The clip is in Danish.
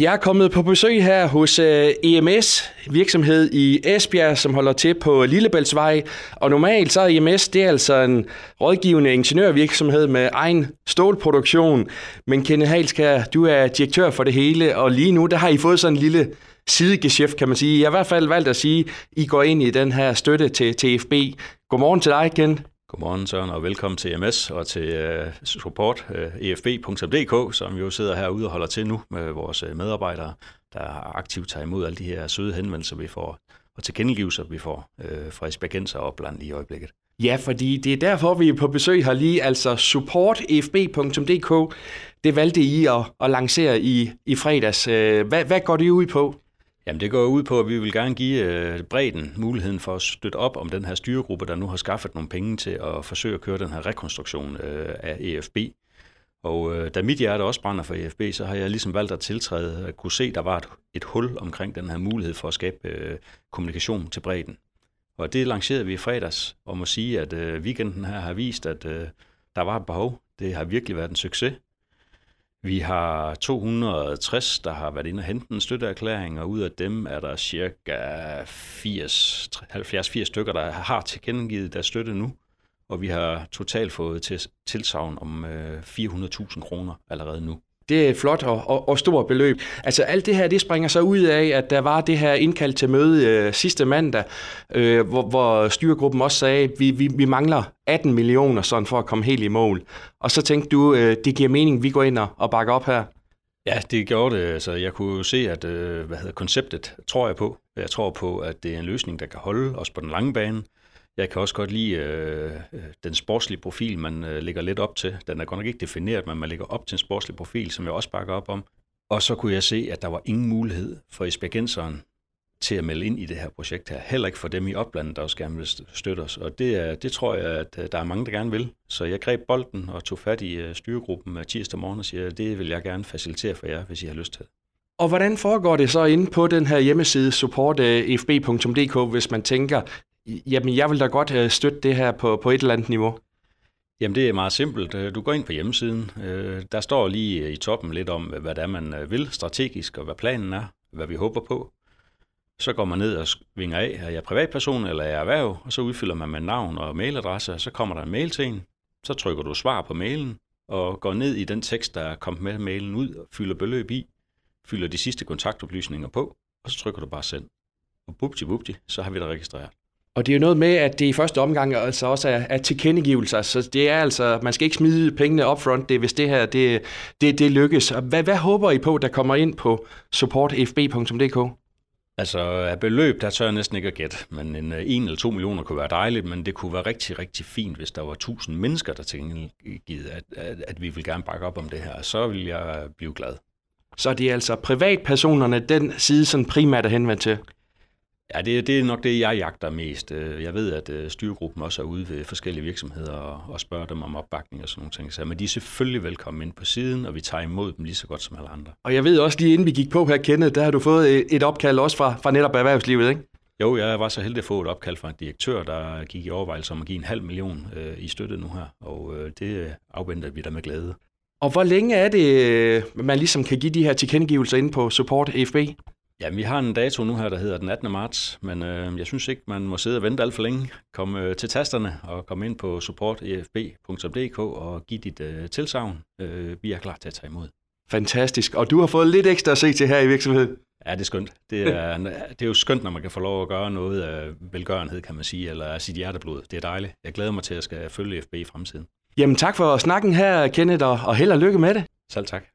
Jeg er kommet på besøg her hos øh, EMS, virksomhed i Esbjerg, som holder til på Lillebæltsvej. Og normalt så er EMS det er altså en rådgivende ingeniørvirksomhed med egen stålproduktion. Men Kenneth Halskær, du er direktør for det hele, og lige nu der har I fået sådan en lille sidegeschæft, kan man sige. Jeg har i hvert fald valgt at sige, at I går ind i den her støtte til, TFB. Godmorgen til dig, Ken. Godmorgen Søren, og velkommen til MS og til uh, support øh, uh, efb.dk, som jo sidder herude og holder til nu med vores øh, medarbejdere, der aktivt tager imod alle de her søde henvendelser, vi får, og tilkendegivelser, vi får uh, fra Esbjergenser og opland i øjeblikket. Ja, fordi det er derfor, vi er på besøg her lige, altså supportefb.dk. Det valgte I at, at lancere i, i fredags. Hvad, hvad går det ud på? Jamen det går ud på, at vi vil gerne give øh, bredden muligheden for at støtte op om den her styregruppe, der nu har skaffet nogle penge til at forsøge at køre den her rekonstruktion øh, af EFB. Og øh, da mit hjerte også brænder for EFB, så har jeg ligesom valgt at tiltræde at kunne se, at der var et, et hul omkring den her mulighed for at skabe øh, kommunikation til bredden. Og det lancerede vi i fredags, og må sige, at øh, weekenden her har vist, at øh, der var et behov. Det har virkelig været en succes. Vi har 260, der har været inde og hente en støtteerklæring, og ud af dem er der cirka 70-80 stykker, der har tilkendegivet deres støtte nu. Og vi har totalt fået tilsavn om øh, 400.000 kroner allerede nu. Det er et flot og, og, og stort beløb. Altså alt det her, det springer så ud af, at der var det her indkald til møde øh, sidste mandag, øh, hvor, hvor styregruppen også sagde, at vi, vi, vi mangler 18 millioner sådan for at komme helt i mål. Og så tænkte du, øh, det giver mening, vi går ind og, og bakker op her. Ja, det gjorde det. Altså, jeg kunne jo se, at øh, hvad hedder, konceptet tror jeg på. Jeg tror på, at det er en løsning, der kan holde os på den lange bane. Jeg kan også godt lide øh, øh, den sportslige profil, man øh, lægger lidt op til. Den er godt nok ikke defineret, men man lægger op til en sportslig profil, som jeg også bakker op om. Og så kunne jeg se, at der var ingen mulighed for Esbjergenseren til at melde ind i det her projekt her. Heller ikke for dem i oplandet, der også gerne vil støtte os. Og det, er, det tror jeg, at øh, der er mange, der gerne vil. Så jeg greb bolden og tog fat i øh, styregruppen tirsdag morgen og siger, at det vil jeg gerne facilitere for jer, hvis I har lyst til det. Og hvordan foregår det så inde på den her hjemmeside supportfb.dk, hvis man tænker, jamen jeg vil da godt øh, støtte det her på, på et eller andet niveau? Jamen det er meget simpelt. Øh, du går ind på hjemmesiden. Øh, der står lige i toppen lidt om, hvad det er, man vil strategisk, og hvad planen er, hvad vi håber på. Så går man ned og svinger af, er jeg privatperson eller er jeg erhverv, og så udfylder man med navn og mailadresse, og så kommer der en mail til en. Så trykker du svar på mailen, og går ned i den tekst, der er kommet med mailen ud, og fylder beløb i, fylder de sidste kontaktoplysninger på, og så trykker du bare send. Og bupti bupti, så har vi det registreret. Og det er jo noget med, at det i første omgang altså også er, er tilkendegivelser, så det er altså, man skal ikke smide pengene upfront, det, hvis det her det, det, det lykkes. Hvad, hvad håber I på, der kommer ind på supportfb.dk? Altså af beløb, der tør jeg næsten ikke at gætte, men en, en eller to millioner kunne være dejligt, men det kunne være rigtig, rigtig fint, hvis der var tusind mennesker, der tilkendegivet, at, at, at vi vil gerne bakke op om det her. Så vil jeg blive glad. Så det er altså privatpersonerne, den side sådan primært er henvendt til? Ja, det, det er nok det, jeg jagter mest. Øh, jeg ved, at øh, styregruppen også er ude ved forskellige virksomheder og, og spørger dem om opbakning og sådan nogle ting. Så, men de er selvfølgelig velkommen ind på siden, og vi tager imod dem lige så godt som alle andre. Og jeg ved også lige inden vi gik på her, Kenneth, der har du fået et opkald også fra, fra netop erhvervslivet, ikke? Jo, jeg var så heldig at få et opkald fra en direktør, der gik i overvejelse om at give en halv million øh, i støtte nu her, og øh, det afventer vi der med glæde. Og hvor længe er det, øh, man ligesom kan give de her tilkendegivelser ind på Support FB? Ja, vi har en dato nu her, der hedder den 18. marts, men øh, jeg synes ikke, man må sidde og vente alt for længe. Kom øh, til tasterne og kom ind på supportefb.dk og giv dit øh, tilsavn. Øh, vi er klar til at tage imod. Fantastisk. Og du har fået lidt ekstra at se til her i virksomheden. Ja, det er skønt. Det er, det er jo skønt, når man kan få lov at gøre noget af velgørenhed, kan man sige, eller af sit hjerteblod. Det er dejligt. Jeg glæder mig til at skal følge FB i fremtiden. Jamen tak for snakken her, Kenneth, og held og lykke med det. Selv tak.